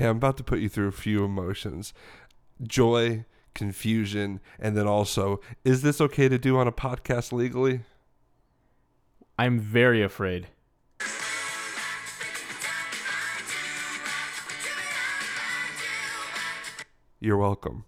Hey, I'm about to put you through a few emotions joy, confusion, and then also, is this okay to do on a podcast legally? I'm very afraid. You're welcome.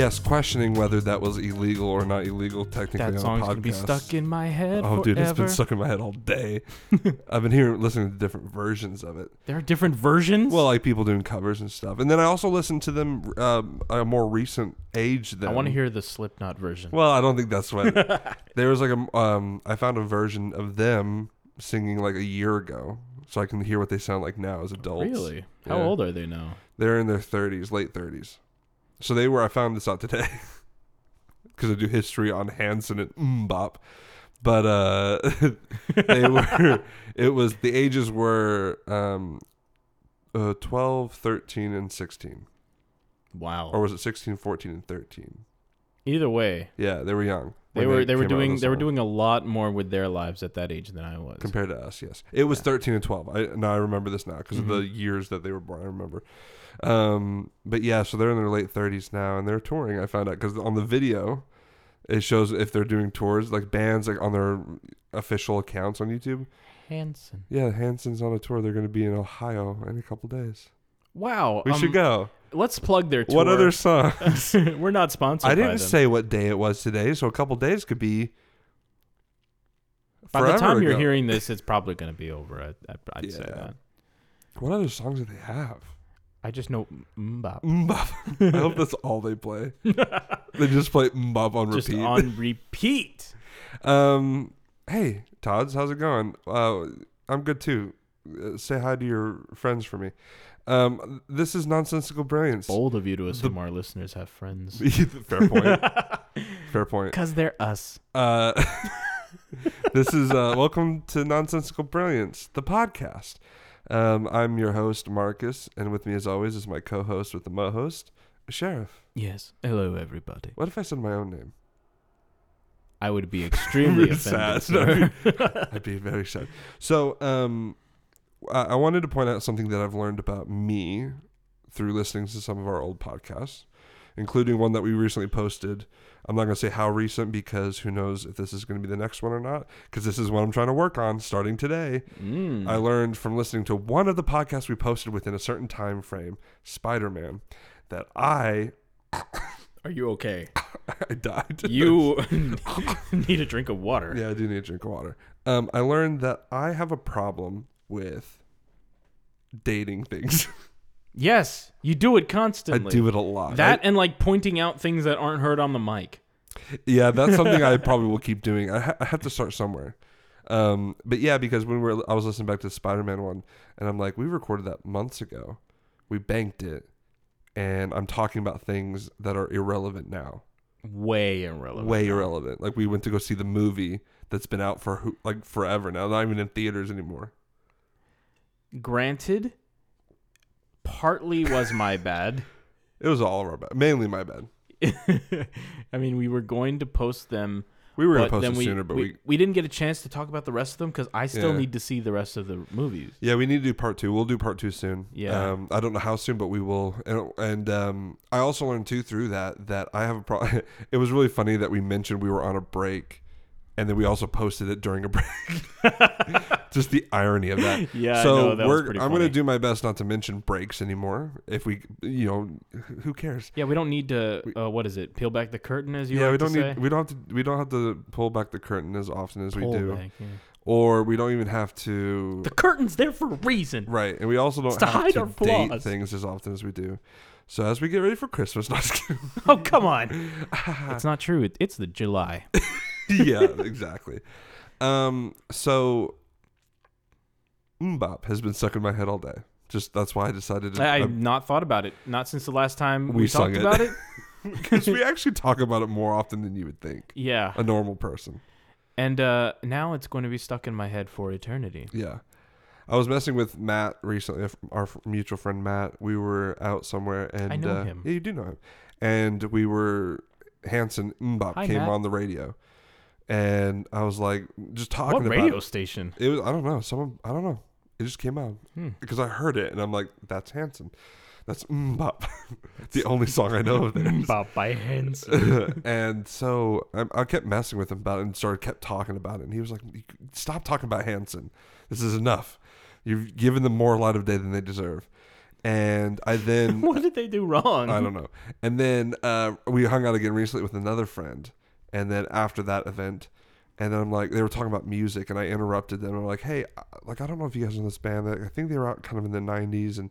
Yes, questioning whether that was illegal or not illegal technically That on song's a podcast. gonna be stuck in my head Oh, dude, it's been stuck in my head all day. I've been hearing, listening to different versions of it. There are different versions. Well, like people doing covers and stuff. And then I also listened to them um, a more recent age. Than I want to hear the Slipknot version. Well, I don't think that's what. there was like a. Um, I found a version of them singing like a year ago, so I can hear what they sound like now as adults. really? How Yeah. old are they now? They're in their thirties, late thirties. So they were. I found this out today because I do history on Hanson and MMMBop. But uh, they were. It was the ages were um, uh, 12, 13, and sixteen, Wow. or was it 16, 14, and thirteen? Either way, Yeah, they were young. they were they were out with doing the they were doing a lot more with their lives at that age than I was. compared to us. Yes, it was Yeah. 13 and 12. I now I remember this now because of the years that they were born. I remember. Um, but yeah, so they're in their late 30s now and they're touring. I found out because on the video, it shows if they're doing tours like bands like on their official accounts on YouTube. Hanson. Yeah, Hanson's on a tour. They're going to be in Ohio in a couple days. Wow. We um, should go. Let's plug their tour. What other songs? We're not sponsored. I didn't say what day it was today, so a couple days could be. By the time you're hearing this, it's probably going to be over. I, I, I'd say that. What other songs do they have? I just know MMMBop. MMMBop. I hope that's all they play. they just play MMMBop on repeat. just repeat. on repeat. um, hey, Todd's, how's it going? Uh, I'm good too. Uh, say hi to your friends for me. Um, this is nonsensical brilliance. Bold of you to assume our listeners have friends. Fair point. Fair point. Because they're us. Uh, this is uh, welcome to nonsensical brilliance, the podcast. Um, I'm your host Marcus, and with me, as always, is my co-host with the mo-host, Sheriff. Yes. Hello, everybody. What if I said my own name? I would be extremely offended, Sad. sir. I'd be very sad. So, um, I I wanted to point out something that I've learned about me through listening to some of our old podcasts, including one that we recently posted. I'm not going to say how recent because who knows if this is going to be the next one or not, because this is what I'm trying to work on starting today. Mm. I learned from listening to one of the podcasts we posted within a certain time frame, Spider Man, that I Are you okay? I died. You need a drink of water. Yeah, I do need a drink of water. Um, I learned that I have a problem with dating things. Yes, you do it constantly. I do it a lot. That I- and like pointing out things that aren't heard on the mic. yeah, that's something I probably will keep doing. I, ha- I have to start somewhere. Um, but yeah, because when we were, I was listening back to the Spider-Man one, and I'm like, we recorded that months ago. We banked it, and I'm talking about things that are irrelevant now. Way irrelevant. way irrelevant. Like we went to go see the movie that's been out for like forever now, not even in theaters anymore. Granted, partly was my bad. It was all of our bad, mainly my bad. I mean, we were going to post them, We were gonna post then it we, sooner, but we, we, we didn't get a chance to talk about the rest of them because I still Yeah. need to see the rest of the movies. yeah, we need to do part two. We'll do part two soon. Yeah. um, I don't know how soon, but we will. And, and um, I also learned too through that that I have a problem. it was really funny that we mentioned we were on a break, and then we also posted it during a break. Just the irony of that. Yeah, so I know, that was we're pretty I'm gonna do my best not to mention breaks anymore. If we, you know, who cares? Yeah, we don't need to. Uh, what is it? Peel back the curtain, as you yeah, like we don't to need say? we don't have to we don't have to pull back the curtain as often as Pull we do, back, yeah. or we don't even have to. The curtain's there for a reason. right, and we also don't It's to hide to our date flaws. things as often as we do. So as we get ready for Christmas, not. Oh, come on. it's not true. It, it's the July. Yeah, exactly. Um, so MMMBop has been stuck in my head all day. Just that's why I decided to. I, I've not thought about it. Not since the last time We we, talked it. about it. because we actually talk about it more often than you would think. Yeah. A normal person. And uh, now it's going to be stuck in my head for eternity. Yeah. I was messing with Matt recently, our mutual friend Matt. We were out somewhere, and I know uh, him. Yeah, you do know him. And we were Hanson MMMBop Hi, came Matt. on the radio, and I was like, just talking What about radio it. station? It was I don't know. Someone I don't know. It just came out Hmm. because I heard it, and I'm like, that's Hanson. That's MMMBop. It's the only song I know of theirs. Bob by Hanson. and so I, I kept messing with him about it and started kept talking about it. And he was like, "Stop talking about Hanson. This is enough. You've given them more light of day than they deserve." And I then what did they do wrong? I don't know. And then uh, we hung out again recently with another friend. And then after that event, and then I'm like, they were talking about music, and I interrupted them. I'm like, hey, uh, like I don't know if you guys know this band. I think they were out kind of in the '90s, and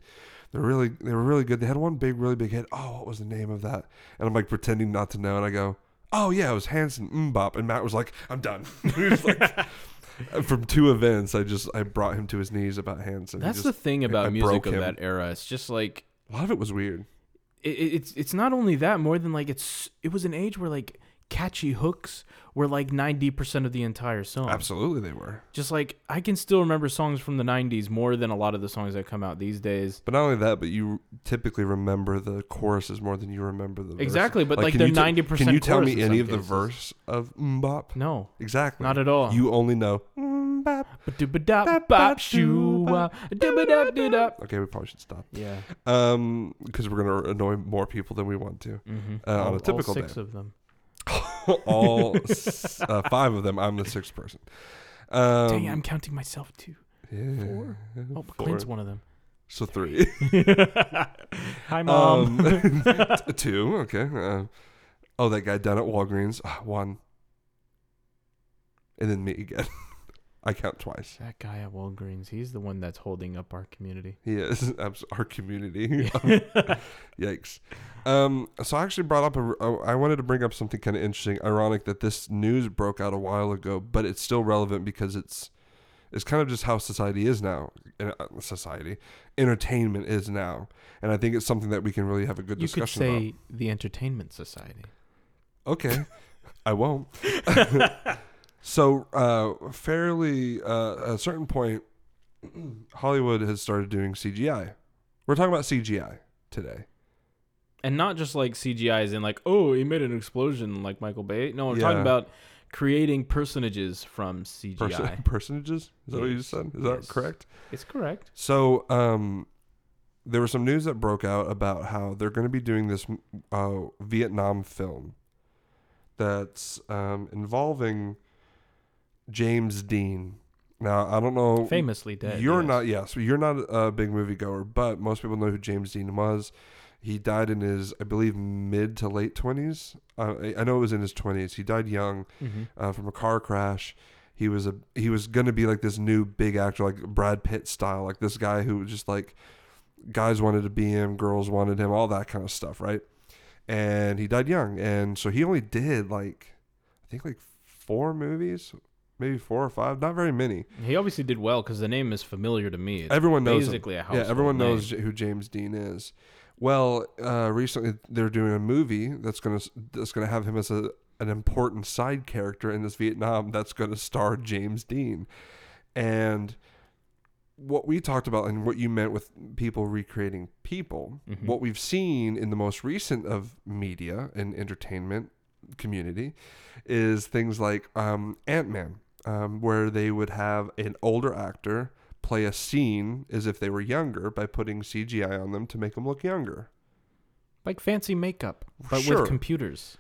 they're really they were really good. They had one big, really big hit. Oh, what was the name of that? And I'm like pretending not to know, and I go, oh yeah, it was Hanson MMMBop. And Matt was like, I'm done. Like, from two events, I just I brought him to his knees about Hanson. That's just- the thing I about music broke of him. that era. It's just like a lot of it was weird. it- it's it's not only that more than like it's it was an age where like catchy hooks were like 90% of the entire song. Absolutely, they were. Just like I can still remember songs from the 90s more than a lot of the songs that come out these days. But not only that, but you typically remember the choruses more than you remember the. Exactly, but like, can they're you te- 90% Can you tell me any of the cases. verse of MMMBop? No, Exactly. not at all. You only know MMMBop. Okay, we probably should stop. Yeah. Um, because we're gonna annoy more people than we want to. Mm-hmm. Uh, on a all, typical all six day. of them. All s- uh, five of them. I'm the sixth person. Um, Dang, I'm counting myself too. yeah, four. Oh, four. Clint's one of them. So three. Hi, mom. Um, t- two. Okay. Uh, oh, that guy down at Walgreens. Ah, one. And then me again. I count twice. that guy at Walgreens, he's the one that's holding up our community. He is abs- our community. Yikes. Um, so I actually brought up a. oh, I wanted to bring up something kind of interesting. Ironic that this news broke out a while ago, but it's still relevant because it's it's kind of just how society is now. Uh, Society, entertainment is now, and I think it's something that we can really have a good discussion. You could say about. the entertainment society. Okay, I won't. so, uh, fairly uh, at a certain point, Hollywood has started doing CGI. We're talking about CGI today. And not just like CGI CGIs in like, oh, he made an explosion like Michael Bay. No, I'm talking about creating personages from CGI. Person- personages. Is that what you Yes, said? Is that correct? It's correct. So, um, there was some news that broke out about how they're going to be doing this uh, Vietnam film that's um, involving James Dean. Now, I don't know. Famously dead. You're yes. not, yes, you're not a big movie goer, but most people know who James Dean was. He died in his, I believe, mid to late 20s. Uh, I- know it was in his 20s. He died young Mhm. uh, from a car crash. He was a he was gonna be like this new big actor, like Brad Pitt style, like this guy who was just like guys wanted to be him, girls wanted him, all that kind of stuff, right? And he died young, and so he only did like I think like four movies, maybe four or five, not very many. He obviously did well because the name is familiar to me. It's Everyone knows him. basically a Yeah, everyone name. knows who James Dean is. Well, uh, recently they're doing a movie that's gonna that's gonna have him as a an important side character in this Vietnam that's gonna star James Dean, and what we talked about and what you meant with people recreating people, Mhm. what we've seen in the most recent of media and entertainment community is things like um, Ant Man, um, where they would have an older actor play a scene as if they were younger by putting CGI on them to make them look younger. like fancy makeup, but Sure. with computers.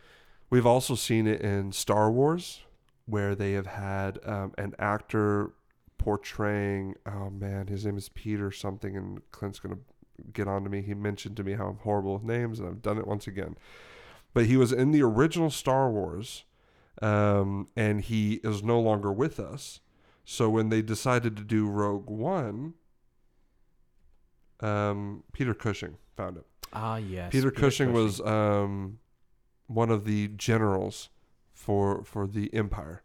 We've also seen it in Star Wars, where they have had um, an actor portraying. Oh man, his name is Peter something, and Clint's gonna get on to me. He mentioned to me how I'm horrible with names, and I've done it once again. But he was in the original Star Wars, um, and he is no longer with us. So when they decided to do Rogue One, um, Peter Cushing found it. Ah, yes. Peter Cushing, was um, one of the generals for for the Empire.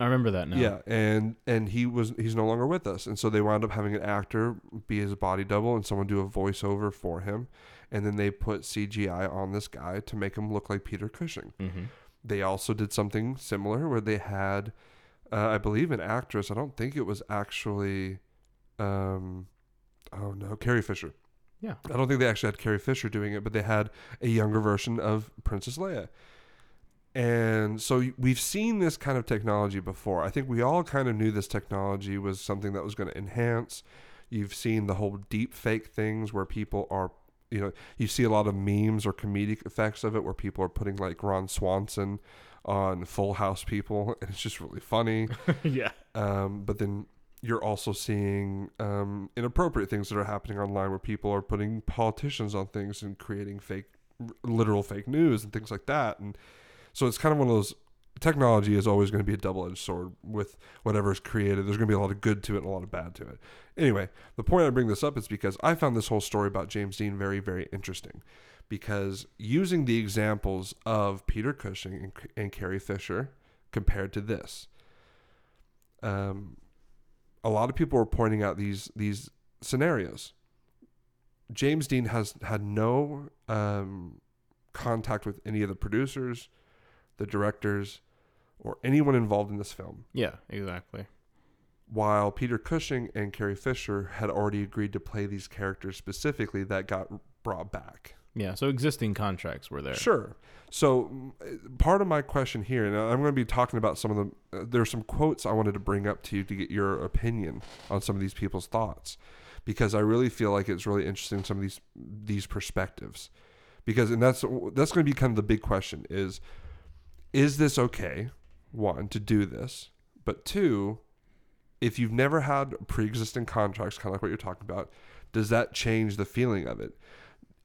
I remember that now. Yeah, and and he was he's no longer with us, and so they wound up having an actor be his body double and someone do a voiceover for him, and then they put CGI on this guy to make him look like Peter Cushing. Mm-hmm. They also did something similar where they had, uh, I believe, an actress. I don't think it was actually, um, oh no, Carrie Fisher. Yeah. I don't think they actually had Carrie Fisher doing it, but they had a younger version of Princess Leia. And so we've seen this kind of technology before. I think we all kind of knew this technology was something that was going to enhance. You've seen the whole deep fake things where people are, you know, you see a lot of memes or comedic effects of it where people are putting like Ron Swanson on Full House people, and it's just really funny. yeah. Um, but then you're also seeing um, inappropriate things that are happening online where people are putting politicians on things and creating fake, literal fake news and things like that. And so it's kind of one of those. Technology is always going to be a double-edged sword with whatever is created. There's going to be a lot of good to it and a lot of bad to it. Anyway, the point I bring this up is because I found this whole story about James Dean very, very interesting. Because using the examples of Peter Cushing and, and Carrie Fisher compared to this, um, a lot of people were pointing out these these scenarios. James Dean has had no um, contact with any of the producers, the directors, or anyone involved in this film, Yeah. Exactly. while Peter Cushing and Carrie Fisher had already agreed to play these characters specifically that got brought back. Yeah. So existing contracts were there. Sure. So mm, part of my question here, and I'm going to be talking about some of the. Uh, there's some quotes I wanted to bring up to you to get your opinion on some of these people's thoughts, because I really feel like it's really interesting some of these these perspectives, because and that's that's going to be kind of the big question is, is this okay? One to do this, but two, if you've never had pre-existing contracts, kind of like what you're talking about, does that change the feeling of it?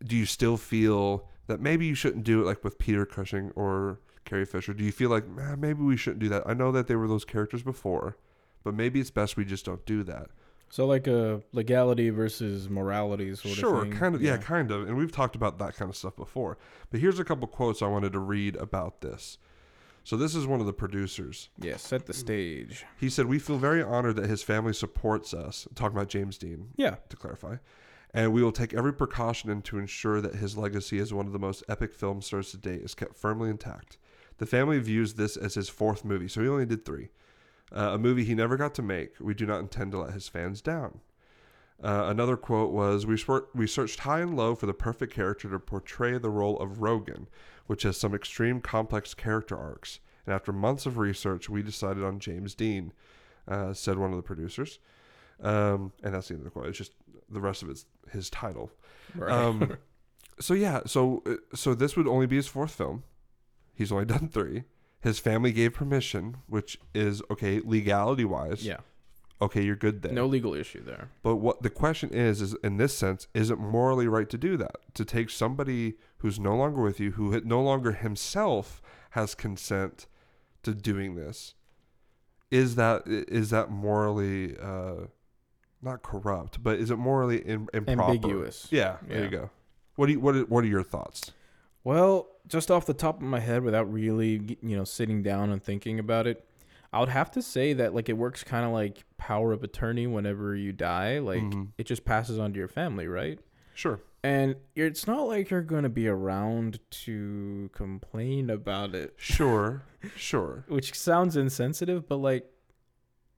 Do you still feel that maybe you shouldn't do it like with Peter Cushing or Carrie Fisher? Do you feel like "Ah, maybe we shouldn't do that? I know that they were those characters before, but maybe it's best we just don't do that. So like a legality versus morality sort sure, of thing. Sure, kind of, yeah. kind of. And we've talked about that kind of stuff before. But here's a couple quotes I wanted to read about this. So this is one of the producers. Yeah. Set the stage. He said, "We feel very honored that his family supports us." Talking about James Dean, Yeah. to clarify. And we will take every precaution in to ensure that his legacy as one of the most epic film stars to date is kept firmly intact. The family views this as his fourth movie, so he only did three. Uh, a movie he never got to make. We do not intend to let his fans down. Uh, another quote was we, swor- we searched high and low for the perfect character to portray the role of Rogan, which has some extreme complex character arcs. And after months of research, we decided on James Dean, uh, said one of the producers. Um, and that's the end of the quote. It's just the rest of it's his title. Right. Um, so yeah, so uh, so this would only be his fourth film. He's only done three. His family gave permission, which is okay legality wise. yeah. Okay, you're good there. No legal issue there. But what the question is, is in this sense, is it morally right to do that? To take somebody who's no longer with you, who no longer himself has consent to doing this, is that is that morally uh, not corrupt, but is it morally in, improper? Ambiguous. Yeah, there Yeah. you go. What do you, what are, what are your thoughts? Well, just off the top of my head, without really, you know, sitting down and thinking about it, I would have to say that like it works kind of like power of attorney. Whenever you die, like Mhm. it just passes on to your family, right? Sure. And it's not like you're going to be around to complain about it, Sure. sure. which sounds insensitive, but like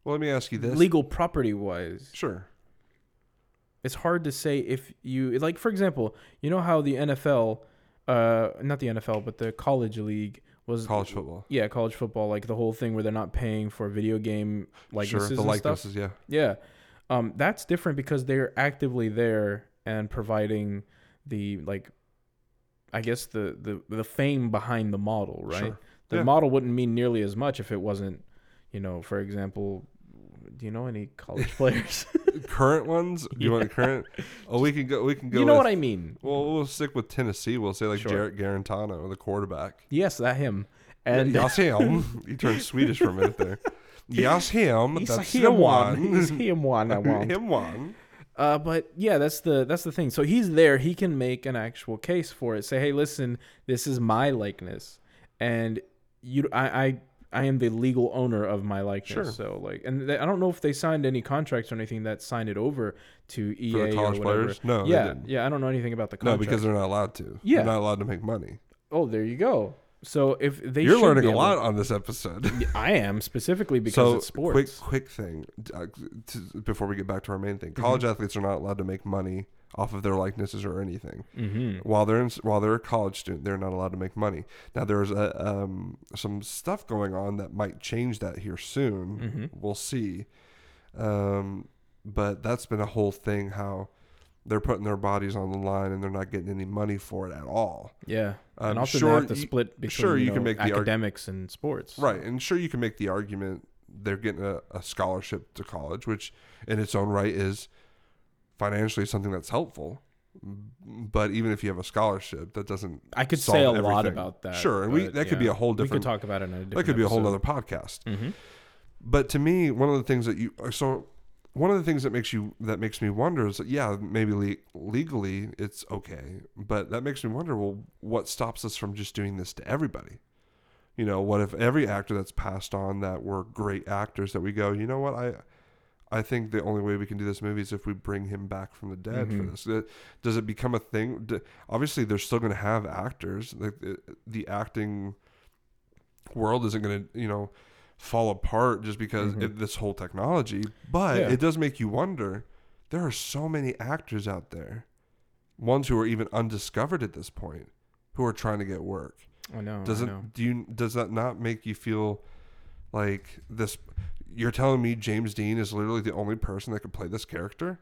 Well, let me ask you this. legal property wise, Sure. it's hard to say if you like for example you know how the nfl uh not the nfl but the college league was College football. yeah college football like the whole thing where they're not paying for video game likenesses sure. The and stuff likenesses, yeah. yeah um that's different because they're actively there and providing the like i guess the the the fame behind the model right Sure. the Yeah. model wouldn't mean nearly as much if it wasn't you know for example do you know any college players current ones? Do you want current? Oh, we can go. We can go. you know with, what I mean? Well, we'll stick with Tennessee. We'll say like Sure. Jarrett Guarantano, the quarterback. Yes, that him. And yes, him. he turned Swedish for a minute there. Yes, him. he's That's him one. one. He's him one. I want. him one. Uh, but yeah, that's the that's the thing. So he's there. He can make an actual case for it. Say, hey, listen, this is my likeness, and you, I, I, I am the legal owner of my likeness. Sure. So like, and they, I don't know if they signed any contracts or anything that signed it over to EA For the or whatever. players? No, yeah, yeah. I don't know anything about the No, because they're not allowed to. Yeah. They're not allowed to make money. oh, there you go. So if they You're learning a lot on this episode. I am specifically because so it's sports. quick, quick thing uh, to, before we get back to our main thing. College Mm-hmm. athletes are not allowed to make money off of their likenesses or anything. Mm-hmm. While they're in, while they're a college student, they're not allowed to make money. Now there's a, um, some stuff going on that might change that here soon. Mhm. We'll see. Um, but that's been a whole thing how they're putting their bodies on the line and they're not getting any money for it at all. Yeah, Um, and also sure, they have to you- split between sure, you, you can know, make the arg- academics and sports. Right, and sure you can make the argument they're getting a, a scholarship to college, which in its own right is financially something that's helpful. But even if you have a scholarship, that doesn't. I could say a lot about that. Sure, and we that could be a whole different. We could talk about it in a different that could be a whole other podcast. Mhm. But to me, one of the things that you so one of the things that makes you that makes me wonder is that yeah, maybe le- legally it's okay, but that makes me wonder. Well, what stops us from just doing this to everybody? You know, what if every actor that's passed on that were great actors that we go, you know what, I I think the only way we can do this movie is if we bring him back from the dead for Mhm. this. Does it become a thing? Obviously, they're still going to have actors. The, the acting world isn't going to, you know, fall apart just because Mhm. of this whole technology. But Yeah. it does make you wonder. There are so many actors out there, ones who are even undiscovered at this point, who are trying to get work. I know. I know. Doesn't do you does that not make you feel like this you're telling me James Dean is literally the only person that could play this character?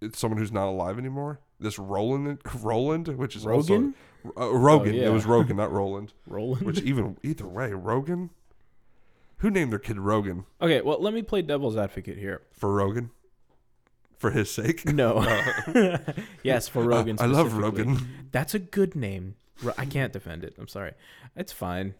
It's someone who's not alive anymore. This Roland Roland, which is Rogan? also uh, Rogan. Oh, yeah. It was Rogan, not Roland. Roland. Which even either way, Rogan. Who named their kid Rogan okay, well, let me play devil's advocate here. for Rogan? For his sake. No. Oh. yes, for Rogan. I love. Rogan. That's a good name. I can't defend it. I'm sorry. It's fine.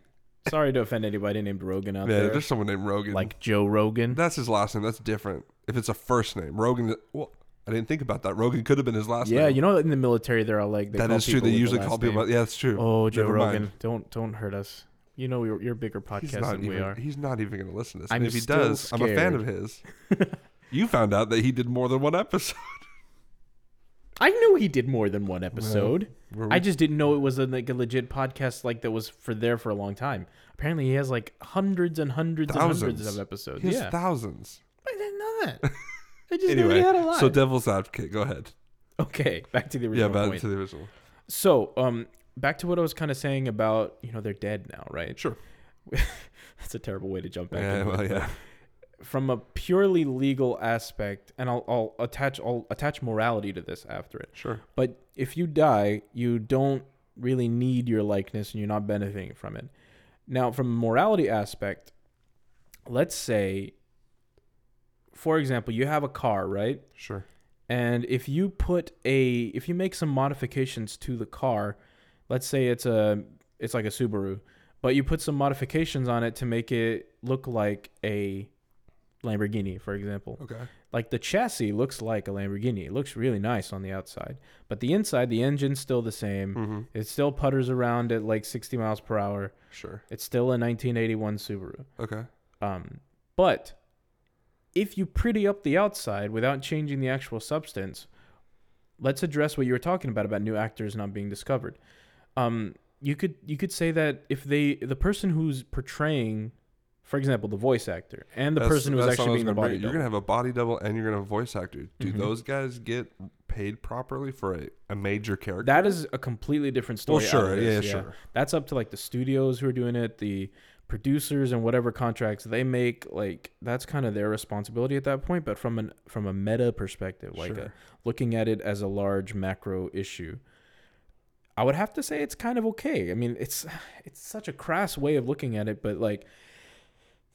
Sorry to offend anybody named Rogan out Yeah, there. there's someone named Rogan. Like Joe Rogan. That's his last name. That's different. If it's a first name, Rogan. Well, I didn't think about that. Rogan could have been his last yeah, name. Yeah, you know, in the military, they're all like, they that is true. They the usually call people. Yeah, that's true. Oh, Joe Never Rogan, mind. don't don't hurt us. You know, you're, you're a bigger podcast than even. we are. He's not even going to listen to this. I'm and if he does, I'm a fan of his. you found out that he did more than one episode. I knew he did more than one episode. Were I just didn't know it was a, like a legit podcast like that was for there for a long time. Apparently, he has like hundreds and hundreds and hundreds of episodes. he has yeah, thousands. I didn't know that. I just knew he had a lot. so devil's advocate. Go ahead. okay, back to the original. Yeah, back point. to the original. So, um, back to what I was kind of saying about you know they're dead now, right? Sure. That's a terrible way to jump back. Yeah, well, it, yeah. From a purely legal aspect, and I'll, I'll attach I'll attach morality to this after it. Sure. But if you die, you don't really need your likeness, and you're not benefiting from it. Now, from a morality aspect, let's say, for example, you have a car, right? Sure. And if you put a if you make some modifications to the car, let's say it's a it's like a Subaru, but you put some modifications on it to make it look like a Lamborghini, for example. Okay. Like the chassis looks like a Lamborghini. It looks really nice on the outside. But the inside, the engine's still the same. Mm-hmm. It still putters around at like 60 miles per hour. Sure. It's still a 1981 Subaru. Okay. Um, but if you pretty up the outside without changing the actual substance, let's address what you were talking about about new actors not being discovered. Um, you could you could say that if they the person who's portraying, for example, the voice actor and the That's- person who's that's what I actually being the body bring. You're gonna have a body double and you're gonna have a voice actor. Do Mhm. those guys get paid properly for a, a major character? that is a completely different story. out sure. of Yeah, sure. That's up to like the studios who are doing it, the producers and whatever contracts they make. Like that's kind of their responsibility at that point. But from an from a meta perspective, like a, looking at it as a large macro issue, I would have to say it's kind of okay. I mean, it's it's such a crass way of looking at it, but like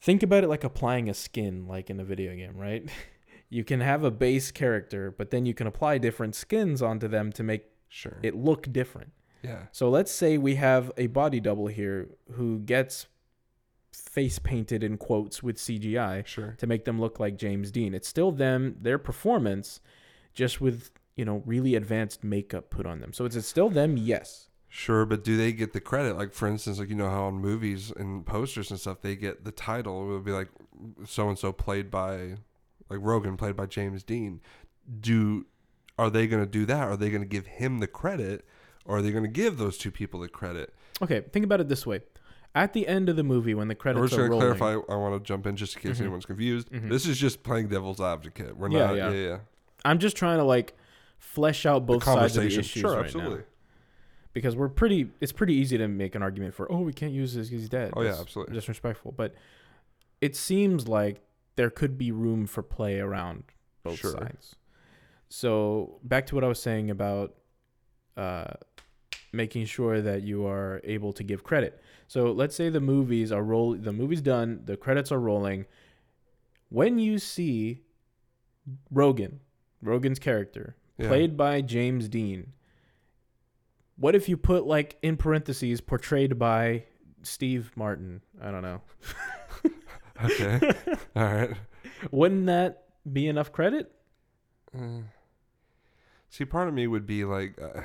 think about it like applying a skin like in a video game, right? You can have a base character, but then you can apply different skins onto them to make Sure. it look different. yeah. So let's say we have a body double here who gets face painted in quotes with CGI Sure. to make them look like James Dean. It's still them, their performance, just with, you know, really advanced makeup put on them. So is it still them? Yes. Sure, but do they get the credit? Like, for instance, like you know how on movies and posters and stuff, they get the title. It would be like so and so played by, like Rogan played by James Dean. Do are they going to do that? Are they going to give him the credit, or are they going to give those two people the credit? Okay, think about it this way: at the end of the movie, when the We're credits just are going to rolling, clarify. I want to jump in just in case Mhm. anyone's confused. Mhm. This is just playing devil's advocate. We're Yeah, not. yeah. Yeah, yeah. I'm just trying to like flesh out The both sides of the conversation. issues Sure, right absolutely. now because we're pretty. It's pretty easy to make an argument for oh we can't use this because he's dead. Oh yeah, That's absolutely. disrespectful, but it seems like there could be room for play around both Sure. sides. So back to what I was saying about uh, making sure that you are able to give credit. So let's say the movies are roll, the movie's done, the credits are rolling. When you see Rogan, Rogan's character, Yeah. played by James Dean. What if you put like in parentheses portrayed by Steve Martin? I don't know. Okay. All right. Wouldn't that be enough credit? Uh, see, part of me would be like, uh,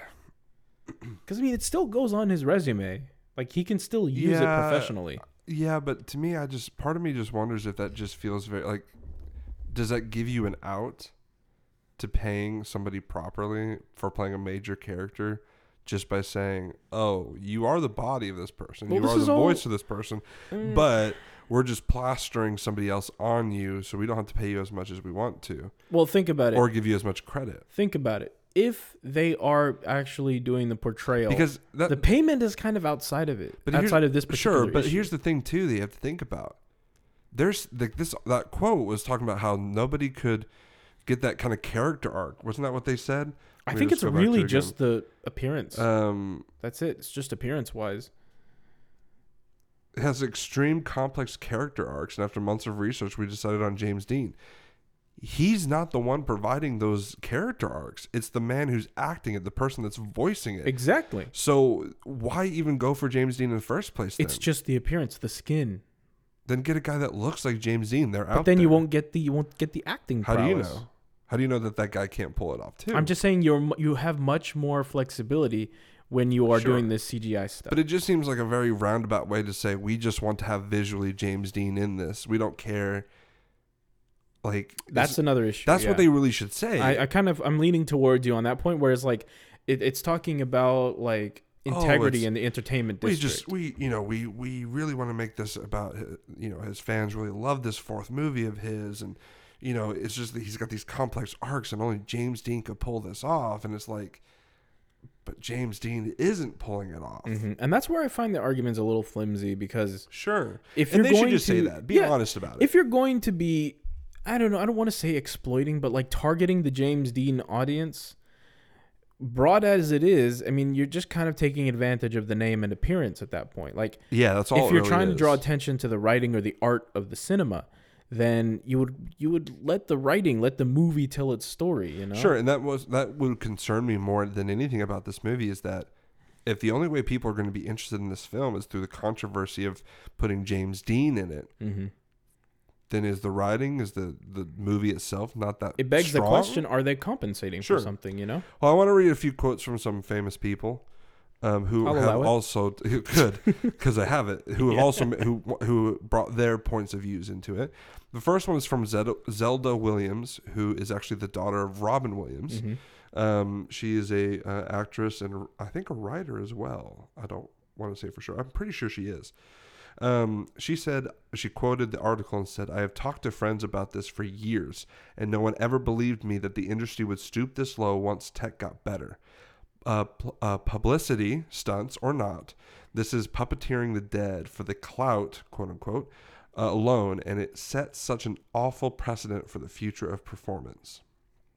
Because I mean, it still goes on his resume. Like he can still use Yeah. it professionally. yeah, but to me, I just part of me just wonders if that just feels very like, does that give you an out to paying somebody properly for playing a major character? Just by saying, "Oh, you are the body of this person. Well, you this are the all- voice of this person," Mm. but we're just plastering somebody else on you, so we don't have to pay you as much as we want to, well, think about it. or give you as much credit. think about it. If they are actually doing the portrayal, Because that, the payment is kind of outside of it. But outside of this particular Sure, but issue. here's the thing too that you have to think about. There's like this that quote was talking about how nobody could get that kind of character arc. Wasn't that what they said? I Let think it's go back to really just the appearance. Um, That's it. It's just appearance wise. it has extreme complex character arcs, and after months of research, we decided on James Dean. He's not the one providing those character arcs. It's the man who's acting it, the person that's voicing it. Exactly. So why even go for James Dean in the first place? Then, It's just the appearance, the skin. then get a guy that looks like James Dean. They're But out then you won't get the you won't get the acting. How do you know? How do you know that that guy can't pull it off too? I'm just saying you're you have much more flexibility when you are Sure. doing this CGI stuff. But it just seems like a very roundabout way to say we just want to have visually James Dean in this. We don't care. Like that's another issue. that's what they really should say. I, I kind of I'm leaning towards you on that point, where it's like it, it's talking about like Oh, integrity it's- in the entertainment district. we just we you know we we really want to make this about you know his fans really love this fourth movie of his and you know it's just that he's got these complex arcs and only James Dean could pull this off and it's like but James Dean isn't pulling it off. Mhm. And that's where I find the arguments a little flimsy because Sure. if and you're they going should just to say that. Be yeah, honest about it. if you're going to be I don't know, I don't want to say exploiting, but like targeting the James Dean audience, broad as it is, I mean, you're just kind of taking advantage of the name and appearance at that point. Like yeah, that's all. if you're really trying to draw attention to the writing or the art of the cinema, then you would you would let the writing, let the movie tell its story, you know? Sure, and that was that would concern me more than anything about this movie is that if the only way people are going to be interested in this film is through the controversy of putting James Dean in it, hmm then is the writing, is the the movie itself not that? It begs strong? the question: Are they compensating Sure. for something? You know? Well, I want to read a few quotes from some famous people. Um, who I'll have also who could because I have it who have Yeah. also who who brought their points of views into it. The first one is from Zelda, Williams, who is actually the daughter of Robin Williams. Mhm. Um, she is a uh, actress and I think a writer as well. I don't want to say for sure. I'm pretty sure she is. Um, she said she quoted the article and said, "I have talked to friends about this for years, and no one ever believed me that the industry would stoop this low once tech got better. Uh, uh, publicity stunts or not, this is puppeteering the dead for the clout, quote unquote." Uh, alone, and it sets such an awful precedent for the future of performance.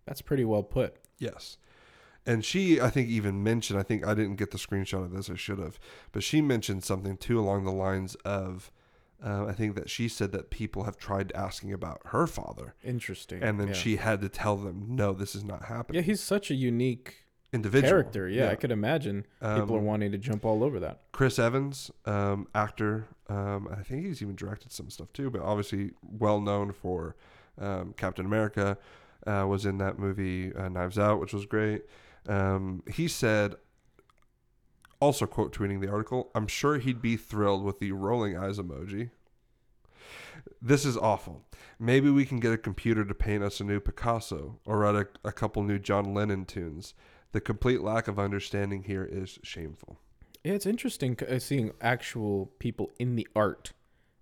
That's pretty well put. Yes. And she, I think, even mentioned, I think I didn't get the screenshot of this, I should have, but she mentioned something too along the lines of, uh, I think that she said that people have tried asking about her father, Interesting. and then yeah. she had to tell them, no, this is not happening. Yeah, he's such a unique Individual. character. Yeah, I could imagine people are Um, wanting to jump all over that. Chris Evans, um, actor, um, I think he's even directed some stuff too, but obviously well known for um, Captain America, uh, was in that movie uh, Knives Out, which was great. Um, he said, also quote tweeting the article, I'm sure he'd be thrilled with the rolling eyes emoji. This is awful. Maybe we can get a computer to paint us a new Picasso or write a, a couple new John Lennon tunes. The complete lack of understanding here is shameful. Yeah, it's interesting uh, seeing actual people in the art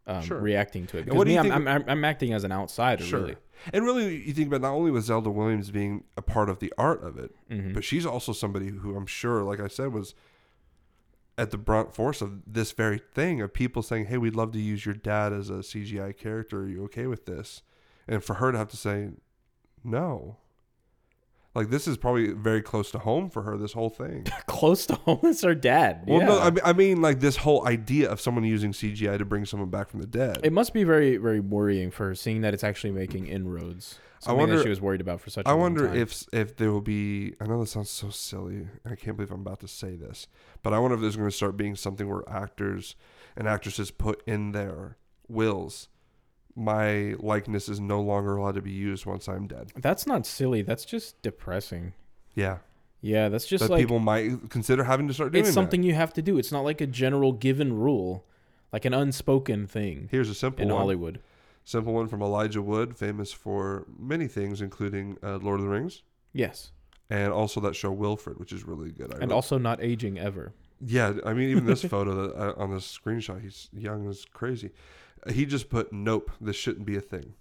um, Sure. reacting to it. Because me, I'm, I'm, I'm, I'm acting as an outsider, Sure. really. And really, you think about not only was Zelda Williams being a part of the art of it, Mhm. but she's also somebody who I'm sure, like I said, was at the brunt force of this very thing of people saying, "Hey, we'd love to use your dad as a CGI character. Are you okay with this?" And for her to have to say, "No," like this is probably very close to home for her. This whole thing. Close to home is her dad. Well, yeah. no, I mean, I mean, like this whole idea of someone using CGI to bring someone back from the dead. it must be very, very worrying for her, seeing that it's actually making inroads. I wonder- she was worried about for such. I I wonder if if there will be. I know this sounds so silly. I can't believe I'm about to say this, but I wonder if there's going to start being something where actors and actresses put in their wills, my likeness is no longer allowed to be used once I'm dead. that's not silly. That's just depressing. Yeah, Yeah, that's just that like people might consider having to start doing. it's that. something you have to do. It's not like a general given rule, like an unspoken thing Here's a simple in one. Hollywood. Simple one from Elijah Wood, famous for many things, including uh, Lord of the Rings, Yes, and also that show Wilfred, which is really good. I and also not aging ever. Yeah, I mean, even this photo that uh, on this screenshot, he's young as crazy. He just put, "Nope, this shouldn't be a thing."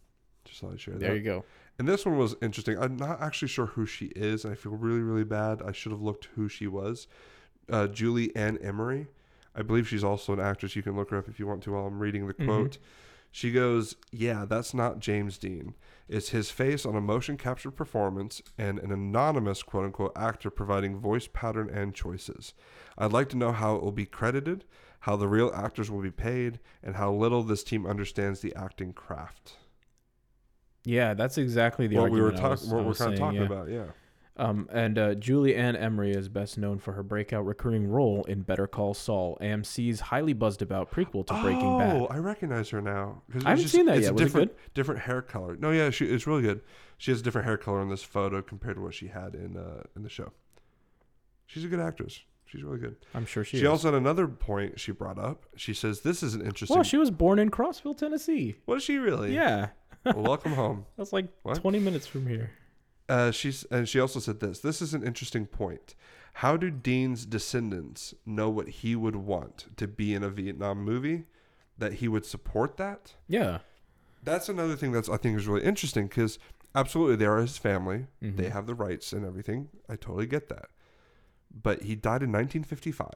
Just thought I'd share There you go. And this one was interesting. I'm not actually sure who she is, and I feel really, really bad. I should have looked who she was. Uh, Julie Ann Emery. I believe she's also an actress. You can look her up if you want to while I'm reading the Mhm. quote. She goes, Yeah, that's not James Dean. It's his face on a motion capture performance and an anonymous quote unquote actor providing voice pattern and choices. I'd like to know how it will be credited, how the real actors will be paid, and how little this team understands the acting craft. Yeah, that's exactly the what we were talking what we're kind of talking yeah. about, yeah. Um, and uh, Julie Ann Emery is best known for her breakout recurring role in Better Call Saul, AMC's highly buzzed about prequel to Breaking oh, Bad. Oh, I recognize her now. I haven't seen that it's yet. A Was different, different hair color. No, yeah, she, it's really good. She has a different hair color in this photo compared to what she had in uh, in the show. She's a good actress. She's really good. I'm sure she. Is. She, is. also had another point she brought up. She says this is an interesting. Well, she was born in Crossville, Tennessee. was she really? Yeah, Well, welcome home. that's like What? 20 minutes from here. Uh, she's and she also said this. This is an interesting point. How do Dean's descendants know what he would want to be in a Vietnam movie? That he would support that? Yeah. That's another thing that's I think is really interesting because absolutely they are his family. Mhm. They have the rights and everything. I totally get that. But he died in 1955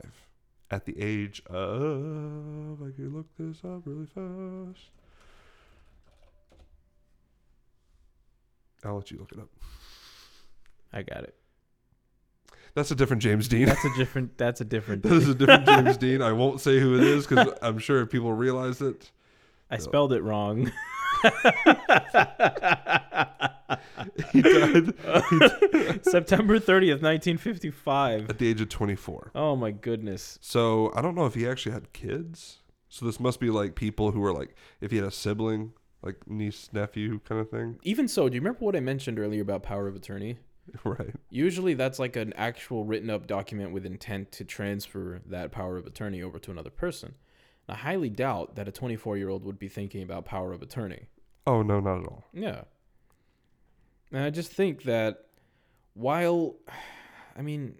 at the age of I could look this up really fast. I'll let you look it up. I got it. That's a different James Dean. That's a different. That's a different. that is a different James Dean. I won't say who it is because I'm sure if people realize it. I spelled it wrong. He died September 30th, 1955. at the age of 24. Oh my goodness. So I don't know if he actually had kids. So this must be like people who were like, if he had a sibling, like niece, nephew kind of thing. Even so, do you remember what I mentioned earlier about power of attorney? right. Usually that's like an actual written up document with intent to transfer that power of attorney over to another person. I highly doubt that a 24 year old would be thinking about power of attorney. Oh, no, not at all. Yeah. And I just think that while, I mean,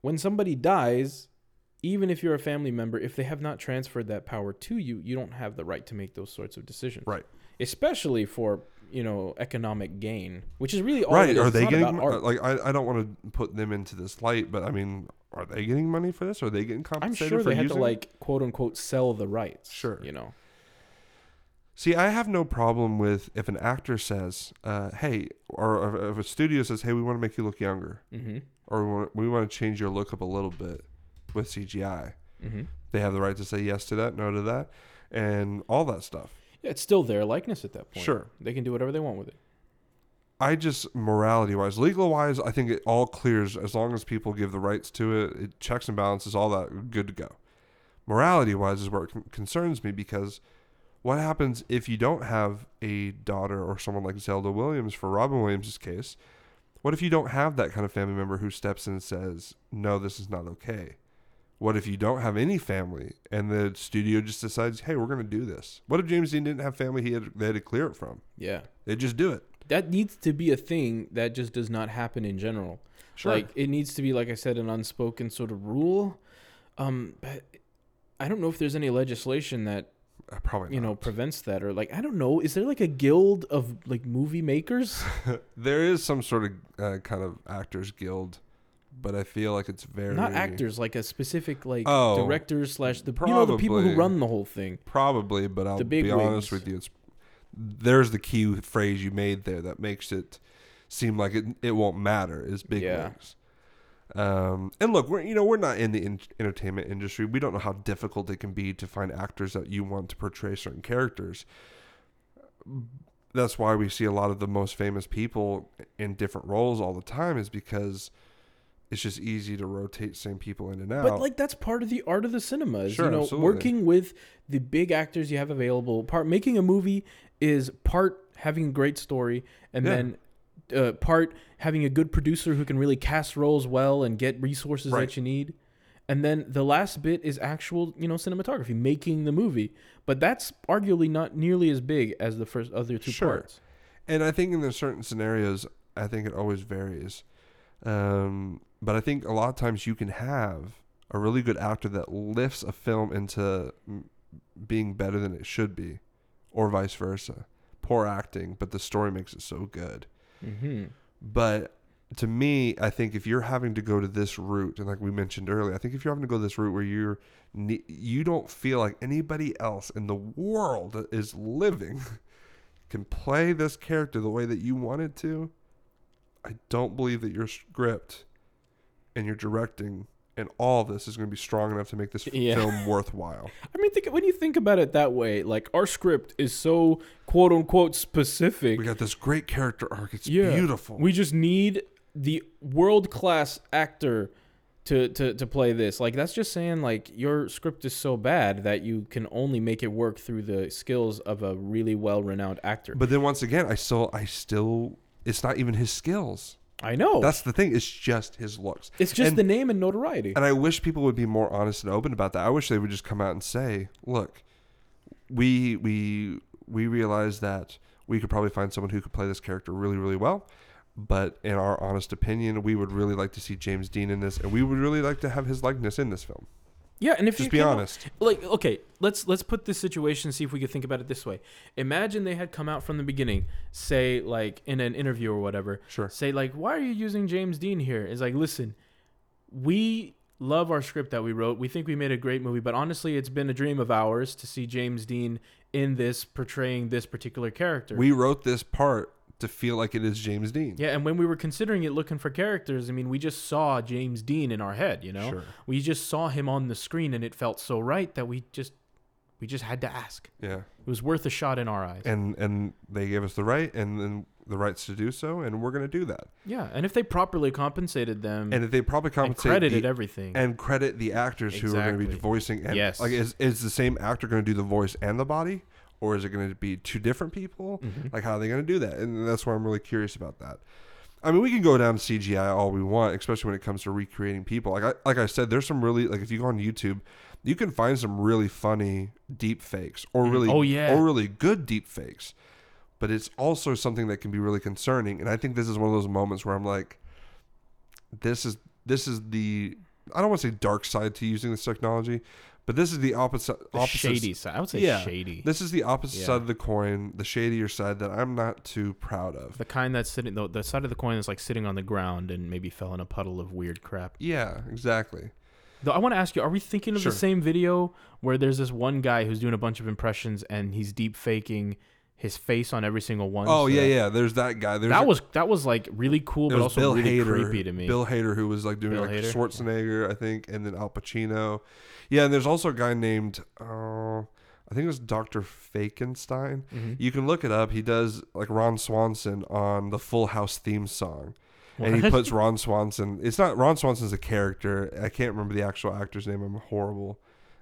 when somebody dies, even if you're a family member, if they have not transferred that power to you, you don't have the right to make those sorts of decisions. Right. Especially for, you know, economic gain, which is really all right. it is. Are It's they getting, like, I, I don't want to put them into this light, but I mean, are they getting money for this? Are they getting compensated? I'm sure for they had to using like quote unquote sell the rights. Sure. You know. See, I have no problem with if an actor says, uh, "Hey," or if a studio says, "Hey, we want to make you look younger," Mm-hmm. or "We want, we want to change your look up a little bit with CGI." Mm-hmm. They have the right to say yes to that, no to that, and all that stuff. Yeah, it's still their likeness at that point. Sure. They can do whatever they want with it. I just morality wise, legal wise, I think it all clears as long as people give the rights to it. It checks and balances, all that, good to go. Morality wise is where it con- concerns me because what happens if you don't have a daughter or someone like Zelda Williams for Robin Williams' case? What if you don't have that kind of family member who steps in and says, "No, this is not okay"? What if you don't have any family and the studio just decides, hey, we're going to do this? What if James Dean didn't have family he had, they had to clear it from? Yeah. They just do it. That needs to be a thing that just does not happen in general. Sure. Like it needs to be, like I said, an unspoken sort of rule. Um, but I don't know if there's any legislation that probably you know prevents that, or like I don't know. Is there like a guild of like movie makers? there is some sort of uh, kind of actors guild, but I feel like it's very Not actors, like a specific like Oh, directors slash the you know the people who run the whole thing. Probably, but I'll The be honest with you. It's there's the key phrase you made there that makes it seem like it it won't matter. Is big Yeah. wigs. Um, and look, we're you know we're not in the in- entertainment industry. We don't know how difficult it can be to find actors that you want to portray certain characters. That's why we see a lot of the most famous people in different roles all the time. Is because it's just easy to rotate same people in and out. But like that's part of the art of the cinema. Is, Sure, you know, absolutely. working with the big actors you have available. Part making a movie is part having a great story, and Yeah. then uh, part having a good producer who can really cast roles well and get resources Right. that you need. And then the last bit is actual, you know, cinematography, making the movie. But that's arguably not nearly as big as the first other two Sure. parts. And I think in the certain scenarios, I think it always varies. Um, but I think a lot of times you can have a really good actor that lifts a film into being better than it should be, or vice versa. Poor acting, but the story makes it so good. Mm-hmm. But to me, I think if you're having to go to this route, and like we mentioned earlier, I think if you're having to go this route where you're you don't feel like anybody else in the world is living can play this character the way that you wanted to, I don't believe that your script and your directing and all of this is going to be strong enough to make this Yeah. film worthwhile. I mean, think when you think about it that way, like our script is so quote unquote specific. We got this great character arc. It's Yeah. beautiful. We just need the world class actor to, to to play this. Like that's just saying like your script is so bad that you can only make it work through the skills of a really well renowned actor. but then once again, I still, I still, it's not even his skills. I know. That's the thing. It's just his looks. it's just and- the name and notoriety. And I wish people would be more honest and open about that. I wish they would just come out and say, "Look, we we we realize that we could probably find someone who could play this character really really well, but in our honest opinion, we would really like to see James Dean in this, and we would really like to have his likeness in this film." Yeah, and if you Just you be came honest. like okay let's let's put this situation see if we could think about it this way. Imagine they had come out from the beginning say like in an interview or whatever. Sure. say like why are you using james dean here? It's like listen we love our script that we wrote. We think we made a great movie but honestly it's been a dream of ours to see james dean in this portraying this particular character. We wrote this part to feel like it is James Dean. yeah and when we were considering it looking for characters i mean we just saw james dean in our head you know Sure. we just saw him on the screen and it felt so right that we just we just had to ask Yeah. it was worth a shot in our eyes. And and they gave us the right and then the rights to do so, and we're gonna do that. yeah, and if they properly compensated them And if they properly compensated credited the, everything, and credit the actors who are going to be voicing. And Yes. Like, is, is the same actor going to do the voice and the body, or is it going to be two different people? Mhm. Like, how are they going to do that? And that's why I'm really curious about that. I mean, we can go down CGI all we want, especially when it comes to recreating people. Like I like I said, there's some really like if you go on YouTube, you can find some really funny deep fakes or Mhm. really Oh, yeah. or really good deep fakes. But it's also something that can be really concerning. And I think this is one of those moments where I'm like, this is this is the I don't want to say dark side to using this technology, but this is the opposite the opposite shady side. I would say Yeah. shady. This is the opposite Yeah. side of the coin, the shadier side that I'm not too proud of. the kind that's sitting, the, the side of the coin that's like sitting on the ground and maybe fell in a puddle of weird crap. Yeah, exactly. Though I want to ask you, are we thinking of Sure. the same video where there's this one guy who's doing a bunch of impressions and he's deep faking his face on every single one? Oh so yeah, yeah. There's that guy. There's that a- was that was like really cool, but also Bill really Hader, creepy to me. Bill Hader, who was like doing Bill like Hader? Schwarzenegger, I think, and then Al Pacino. Yeah, and there's also a guy named uh, I think it was Doctor Fakenstein. Mhm. You can look it up. He does like Ron Swanson on the Full House theme song. and he puts Ron Swanson. It's not Ron Swanson's a character. I can't remember the actual actor's name. I'm horrible.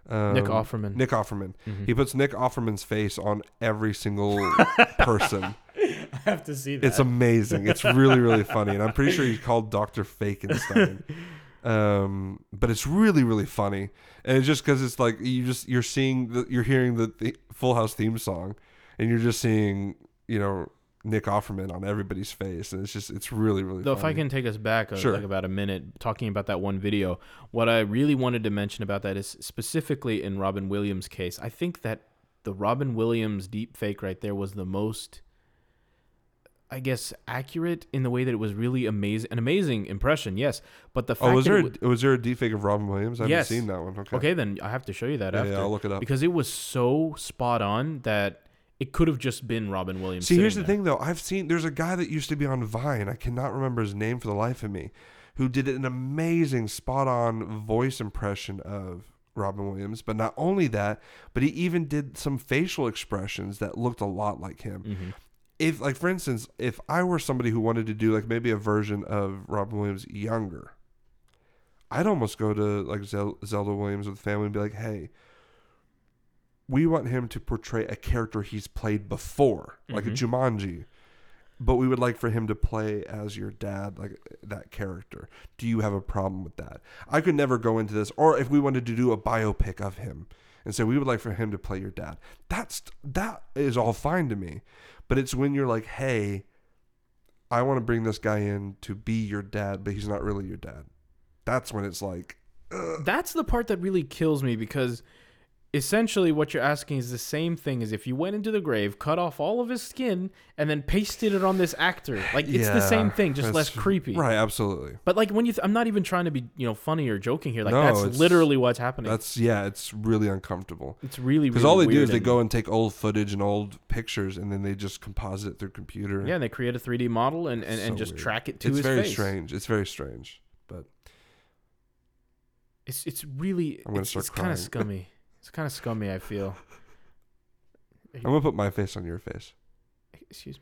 Um, Nick Offerman. Nick Offerman. Mhm. He puts Nick Offerman's face on every single person. I have to see that. It's amazing. It's really really funny, and I'm pretty sure he's called Doctor Fakenstein. Um, but it's really really funny, and it's just because it's like you just you're seeing the, you're hearing the, the Full House theme song, and you're just seeing you know Nick Offerman on everybody's face, and it's just it's really really. Though, if I can take us back uh, Sure. like about a minute talking about that one video, what I really wanted to mention about that is specifically in Robin Williams' case, I think that the Robin Williams deep fake right there was the most, I guess, accurate in the way that it was really amazing, an amazing impression, yes. But the fact Oh, was there wa- a, was there a deepfake of Robin Williams? I Yes. haven't seen that one. Okay. okay, then I have to show you that Yeah, after yeah, I'll look it up. because it was so spot on that it could have just been Robin Williams. See, here's the there. thing though. I've seen there's a guy that used to be on Vine. I cannot remember his name for the life of me, who did an amazing, spot on voice impression of Robin Williams. But not only that, but he even did some facial expressions that looked a lot like him. Mhm. If, like, for instance, if I were somebody who wanted to do like maybe a version of Robin Williams younger, I'd almost go to like Zel- Zelda Williams with the family and be like, hey. We want him to portray a character he's played before, like a Mhm. Jumanji, but we would like for him to play as your dad, like that character. Do you have a problem with that? I could never go into this, or if we wanted to do a biopic of him and say we would like for him to play your dad, that's that is all fine to me. But it's when you're like, hey, I want to bring this guy in to be your dad, but he's not really your dad. That's when it's like, That's the part that really kills me because essentially what you're asking is the same thing as if you went into the grave, cut off all of his skin, and then pasted it on this actor. Like it's the same thing, just that's less creepy. right? Absolutely. But like when you, th- I'm not even trying to be you know funny or joking here. Like No, that's it's- literally what's happening. That's yeah, it's really uncomfortable. it's really Because really all they do weird is they and- go and take old footage and old pictures, and then they just composite it through computer. Yeah, and they create a 3D model and, and, and So just weird. track it to it's his very face. strange. It's very strange. But It's it's really I'm gonna it's, start it's kind of crying. scummy. It's kind of scummy. I feel. I'm gonna put my face on your face. Excuse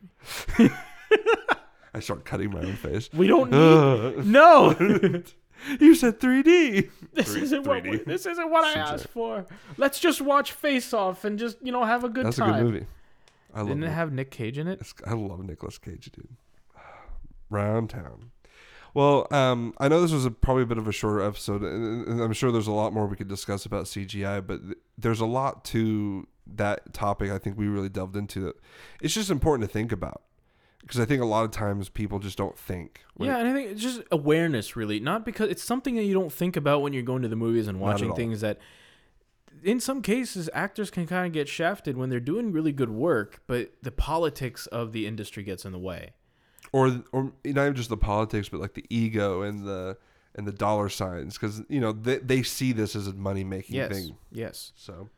me. I start cutting my own face. We don't need. No. you said 3D. This Three- isn't what we, 3D. this isn't what I asked for. Let's just watch Face Off and just you know have a good That's time. a good movie. I love Didn't it it. have Nick Cage in it? It's- I love Nicolas Cage, dude. Round town. Well, um, I know this was a, probably a bit of a shorter episode, and, and I'm sure there's a lot more we could discuss about CGI, but th- there's a lot to that topic. I think we really delved into it. It's just important to think about because I think a lot of times people just don't think. Yeah, and I think it's just awareness, really. Not because it's something that you don't think about when you're going to the movies and watching things that, in some cases, actors can kind of get shafted when they're doing really good work, but the politics of the industry gets in the way. Or or not even just the politics, but like the ego and the and the dollar signs, because you know they they see this as a money making Yes, thing. yes, So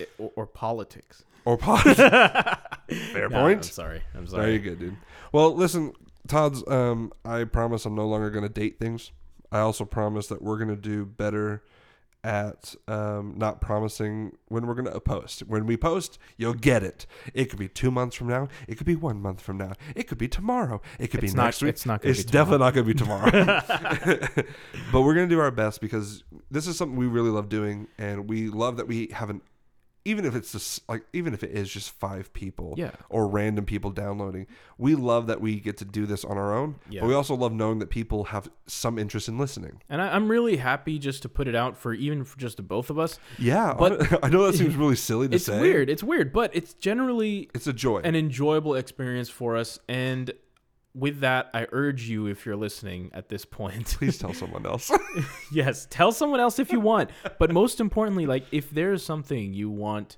I- or, or politics. or politics. Fair No, point. I'm sorry. I'm sorry. Very sorry. good, dude. Well, listen, Todd's. Um, I promise I'm no longer going to date things. I also promise that we're going to do better at um, not promising when we're going to post. When we post, you'll get it. It could be two months from now. It could be one month from now. It could be tomorrow. It could It's be not- next week. it's not gonna It's be definitely not going to be tomorrow. but we're going to do our best because this is something we really love doing, and we love that we haven't. Even if it's just like, even if it is just five people, Yeah. or random people downloading. We love that we get to do this on our own, Yeah. but we also love knowing that people have some interest in listening. And I, I'm really happy just to put it out for even for just the both of us. Yeah, But- I know that seems really silly to It's say. It's weird. It's weird, but it's generally It's a joy. an enjoyable experience for us. And with that, I urge you, if you're listening at this point, Please tell someone else. yes, tell someone else if you want. But most importantly, like if there's something you want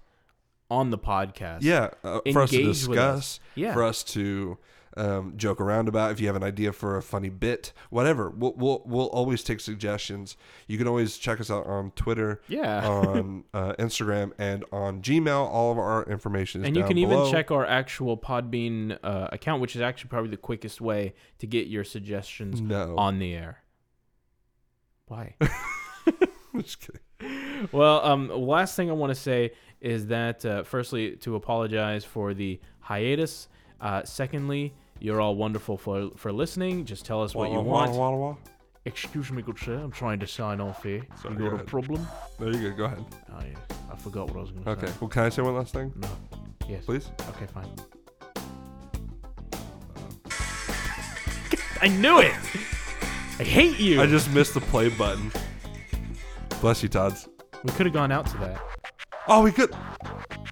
on the podcast, yeah, uh, for us to with us. discuss, Yeah. for us to um, joke around about. If you have an idea for a funny bit, whatever, we'll we'll, we'll always take suggestions. You can always check us out on Twitter. yeah. on uh, Instagram and on Gmail, all of our information is and you can even check our actual Podbean uh, account, which is actually probably the quickest way to get your suggestions No, on the air. Why? just kidding. well, um, last thing I want to say is that uh, firstly to apologize for the hiatus. Uh, secondly, you're all wonderful for for listening. Just tell us what you want. Excuse me, good sir. I'm trying to sign off here. Sorry, you go got a ahead. problem? There you go. Go ahead. Oh, yes. I forgot what I was going to say. Okay. say. Well, can I say one last thing, No. Yes. please? Okay, fine. I knew it. I hate you. I just missed the play button. Bless you, Todd's. we could have gone out to that. Oh, we could.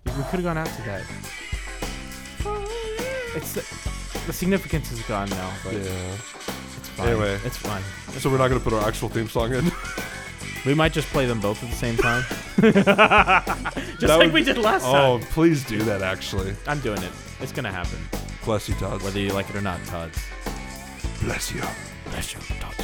We could have gone out to that. It's the, the significance is gone now, but Yeah. it's fine. Anyway. it's fine. So we're not gonna put our actual theme song in. We might just play them both at the same time. just That like would- we did last time. oh, time. please do that. Actually, I'm doing it. It's gonna happen, bless you, Todd. whether you like it or not, Todd. Bless you. Bless you, Todd.